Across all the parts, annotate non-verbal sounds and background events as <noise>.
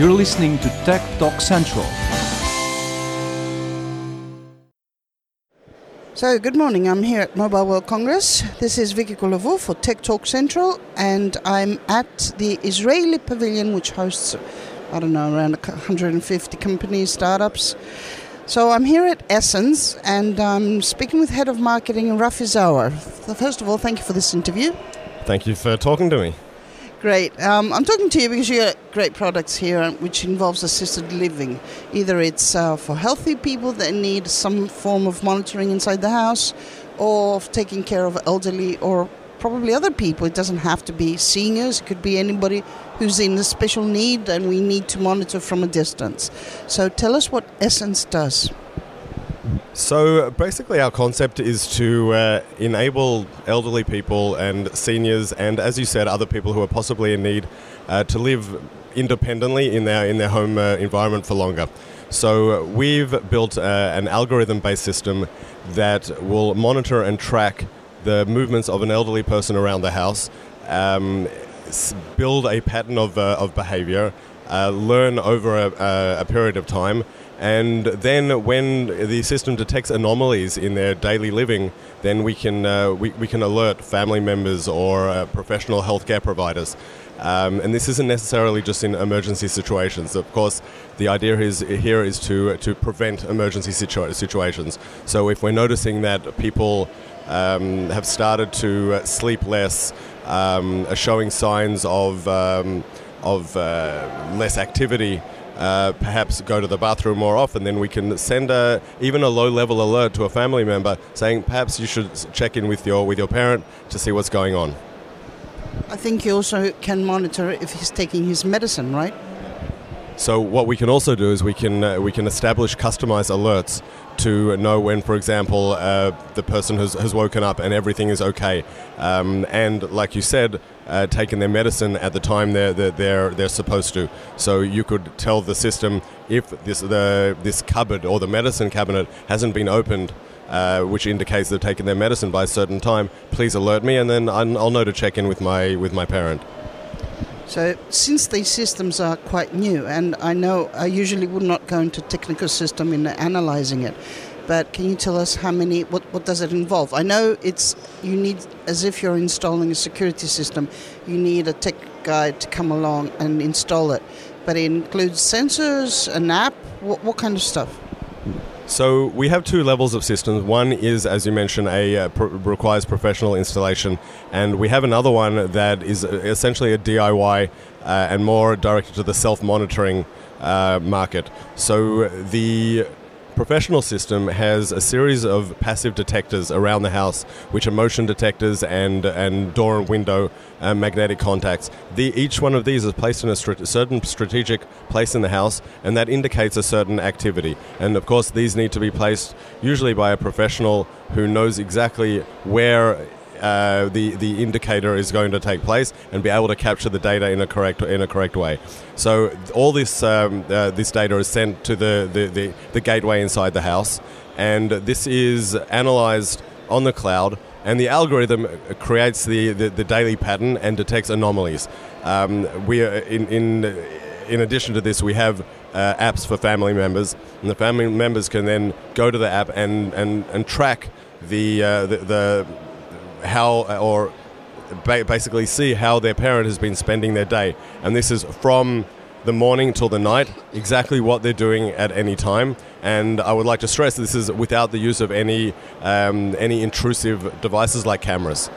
You're listening to Tech Talk Central. So, good morning. I'm here at Mobile World Congress. This is Vicky Kolovo for Tech Talk Central, and I'm at the Israeli pavilion, which hosts, I don't know, around 150 companies, startups. So, I'm here at Essence, and I'm speaking with Head of Marketing Rafi Zauer. So first of all, thank you for this interview. Thank you for talking to me. Great. Um, I'm talking to you because you got great products here, which involves assisted living. Either it's uh, for healthy people that need some form of monitoring inside the house, or taking care of elderly or probably other people. It doesn't have to be seniors. It could be anybody who's in a special need, and we need to monitor from a distance. So tell us what Essence does. So basically, our concept is to uh, enable elderly people and seniors, and as you said, other people who are possibly in need, uh, to live independently in their in their home uh, environment for longer. So we've built uh, an algorithm-based system that will monitor and track the movements of an elderly person around the house, um, build a pattern of, uh, of behavior, uh, learn over a, a period of time and then when the system detects anomalies in their daily living, then we can, uh, we, we can alert family members or uh, professional healthcare providers. Um, and this isn't necessarily just in emergency situations. Of course, the idea is, here is to, to prevent emergency situa- situations. So if we're noticing that people um, have started to uh, sleep less, um, are showing signs of, um, of uh, less activity, uh, perhaps go to the bathroom more often, then we can send a, even a low-level alert to a family member saying perhaps you should check in with your with your parent to see what's going on. I think you also can monitor if he's taking his medicine, right? So what we can also do is we can uh, we can establish customized alerts to know when, for example, uh, the person has, has woken up and everything is okay, um, and like you said, uh, their medicine at the time they're, they're, they're, they're supposed to. So you could tell the system if this the this cupboard or the medicine cabinet hasn't been opened. Uh, which indicates they've taken their medicine by a certain time. Please alert me, and then I'll know to check in with my with my parent. So, since these systems are quite new, and I know I usually would not go into technical system in analyzing it, but can you tell us how many? What what does it involve? I know it's you need as if you're installing a security system, you need a tech guy to come along and install it, but it includes sensors, an app. What, what kind of stuff? So we have two levels of systems. One is, as you mentioned, a uh, pr- requires professional installation, and we have another one that is essentially a DIY uh, and more directed to the self-monitoring uh, market. So the professional system has a series of passive detectors around the house, which are motion detectors and, and door and window uh, magnetic contacts. The, each one of these is placed in a certain strategic place in the house, and that indicates a certain activity. And of course, these need to be placed usually by a professional who knows exactly where uh, the the indicator is going to take place and be able to capture the data in a correct in a correct way. So all this um, uh, this data is sent to the, the, the, the gateway inside the house, and this is analyzed on the cloud. And the algorithm creates the, the, the daily pattern and detects anomalies. Um, we are in, in in addition to this, we have uh, apps for family members, and the family members can then go to the app and, and, and track the, uh, the, the, how or basically see how their parent has been spending their day. And this is from the morning till the night, exactly what they're doing at any time. And I would like to stress this is without the use of any um, any intrusive devices like cameras.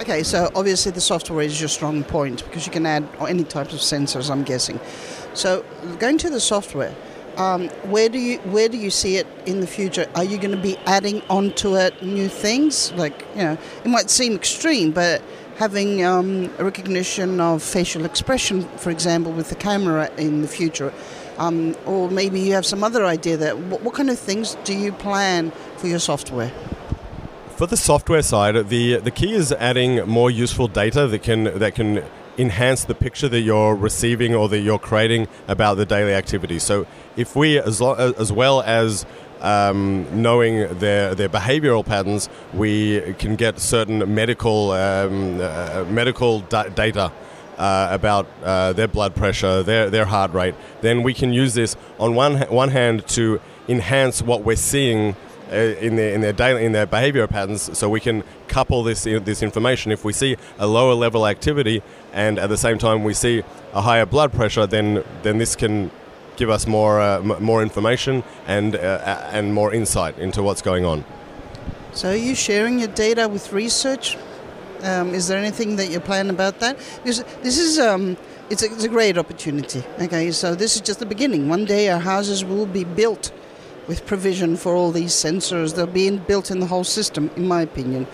Okay, so obviously the software is your strong point because you can add any types of sensors. I'm guessing. So going to the software, um, where do you where do you see it in the future? Are you going to be adding onto it new things? Like you know, it might seem extreme, but having um, recognition of facial expression, for example, with the camera in the future, um, or maybe you have some other idea that what, what kind of things do you plan for your software? For the software side, the the key is adding more useful data that can that can enhance the picture that you're receiving or that you're creating about the daily activity. So if we, as, lo- as well as um, knowing their their behavioural patterns, we can get certain medical um, uh, medical da- data uh, about uh, their blood pressure, their, their heart rate, then we can use this on one, one hand to enhance what we're seeing in their in their daily in their behavior patterns. So we can couple this this information. If we see a lower level activity and at the same time we see a higher blood pressure, then then this can give us more uh, m- more information and uh, and more insight into what's going on. So, are you sharing your data with research? Um, is there anything that you plan about that? Because this is um, it's, a, it's a great opportunity. Okay, so this is just the beginning. One day our houses will be built with provision for all these sensors. They're being built in the whole system, in my opinion.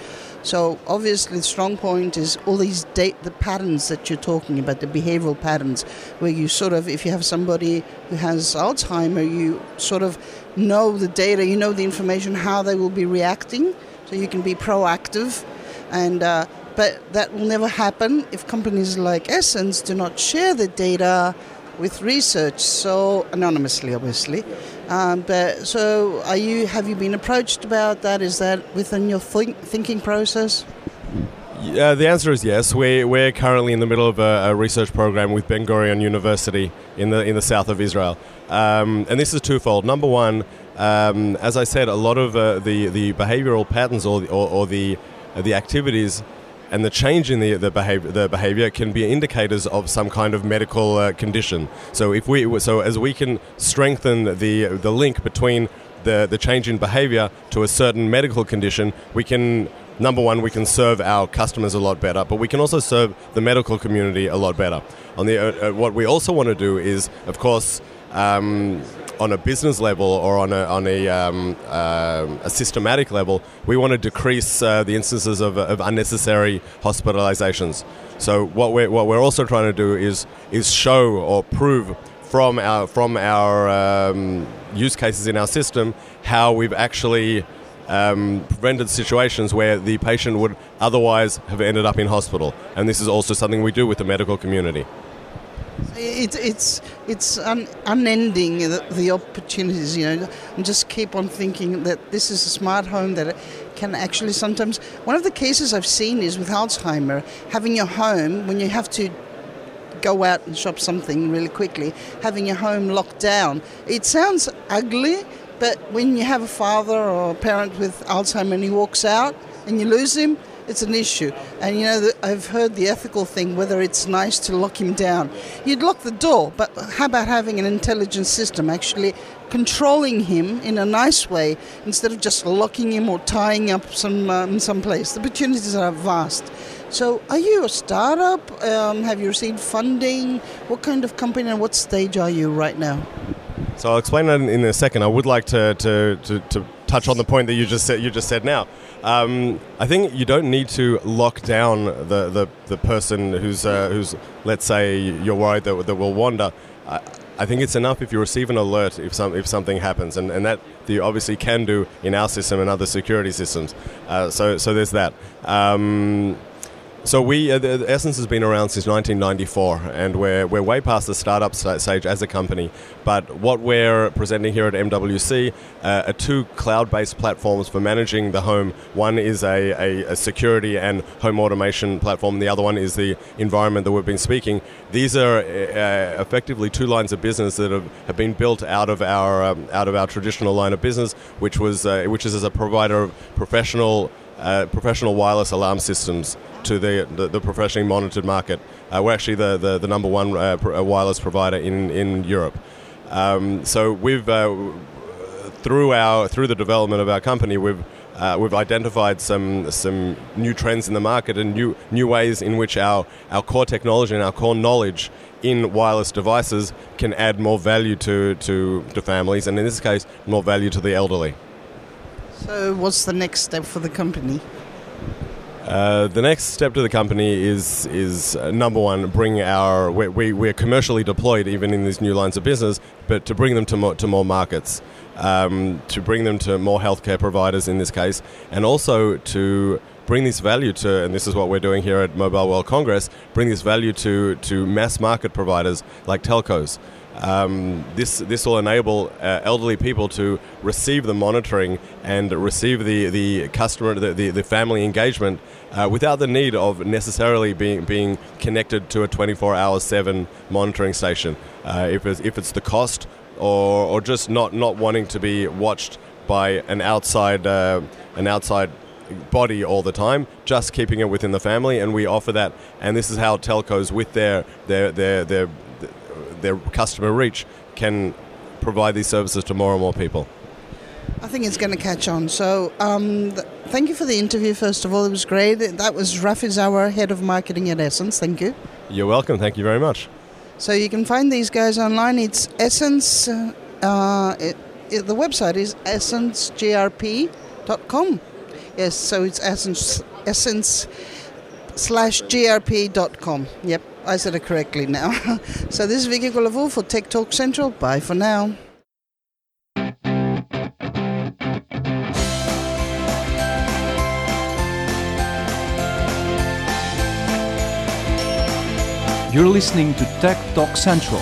So obviously, the strong point is all these date, the patterns that you're talking about, the behavioral patterns, where you sort of, if you have somebody who has Alzheimer, you sort of know the data, you know the information, how they will be reacting, so you can be proactive. And uh, but that will never happen if companies like Essence do not share the data with research, so anonymously, obviously. Um, but so, are you? Have you been approached about that? Is that within your think, thinking process? Yeah, the answer is yes. We're, we're currently in the middle of a, a research program with Ben Gurion University in the in the south of Israel, um, and this is twofold. Number one, um, as I said, a lot of uh, the the behavioural patterns or the, or, or the the activities and the change in the the behavior, the behavior can be indicators of some kind of medical uh, condition. So if we so as we can strengthen the the link between the the change in behavior to a certain medical condition, we can number one we can serve our customers a lot better, but we can also serve the medical community a lot better. On the uh, uh what we also want to do is, of course. Um, on a business level or on a, on a, um, uh, a systematic level, we want to decrease uh, the instances of, of, unnecessary hospitalizations. So what we're, what we're also trying to do is, is show or prove from our, from our um, use cases in our system how we've actually um, prevented situations where the patient would otherwise have ended up in hospital. And this is also something we do with the medical community. It, it's it's un, unending uh, the, the, opportunities, you know, and just keep on thinking that this is a smart home that can actually sometimes. One of the cases I've seen is with Alzheimer, having your home when you have to go out and shop something really quickly, having your home locked down. It sounds ugly, but when you have a father or a parent with Alzheimer and he walks out and you lose him, it's an issue. And you know, I've heard the ethical thing whether it's nice to lock him down. You'd lock the door, but how about having an intelligent system actually controlling him in a nice way instead of just locking him or tying up some um, some place? The opportunities are vast. So, are you a startup? Um, have you received funding? What kind of company and what stage are you right now? So I'll explain that in a second. I would like to, to, to, to touch on the point that you just said. You just said now. Um, I think you don't need to lock down the, the, the person who's uh, who's let's say you're worried that, that will wander. I, I think it's enough if you receive an alert if some if something happens, and, and that you obviously can do in our system and other security systems. Uh, so so there's that. Um, so we, uh, the, Essence has been around since 1994, and we're, we're way past the startup stage as a company. But what we're presenting here at MWC uh, are two cloud-based platforms for managing the home. One is a, a, a, security and home automation platform. The other one is the environment that we've been speaking. These are uh, effectively two lines of business that have, have been built out of our um, out of our traditional line of business, which was uh, which is as a provider of professional uh, professional wireless alarm systems to the, the, the professionally monitored market. Uh, we're actually the, the, the number one uh, uh wireless provider in, in Europe. Um, so we've uh, through our through the development of our company, we've uh, we've identified some some new trends in the market and new new ways in which our our core technology and our core knowledge in wireless devices can add more value to, to, to families, and in this case, more value to the elderly. So, what's the next step for the company? Uh, the next step to the company is is uh, number one, bring our we, we we're commercially deployed even in these new lines of business, but to bring them to more, to more markets, um, to bring them to more healthcare providers in this case, and also to bring this value to, and this is what we're doing here at Mobile World Congress, bring this value to to mass market providers like telcos. Um, this this will enable uh, elderly people to receive the monitoring and receive the the customer the, the, the family engagement uh, without the need of necessarily being being connected to a 24 hour 7 monitoring station uh, if it's, if it's the cost or, or just not not wanting to be watched by an outside uh, an outside body all the time, just keeping it within the family, and we offer that. And this is how telcos, with their their their their, their customer reach, can provide these services to more and more people. I think it's going to catch on. So, um, th- thank you for the interview. First of all, it was great. That was Rafi Zauer, head of marketing at Essence. Thank you. You're welcome. Thank you very much. So you can find these guys online. It's Essence. Uh, uh, it, it, the website is essencegrp.com. Yes, so it's essence, essence slash grp.com. Yep, I said it correctly now. <laughs> so this is Vicky Gulavu for Tech Talk Central. Bye for now. You're listening to Tech Talk Central.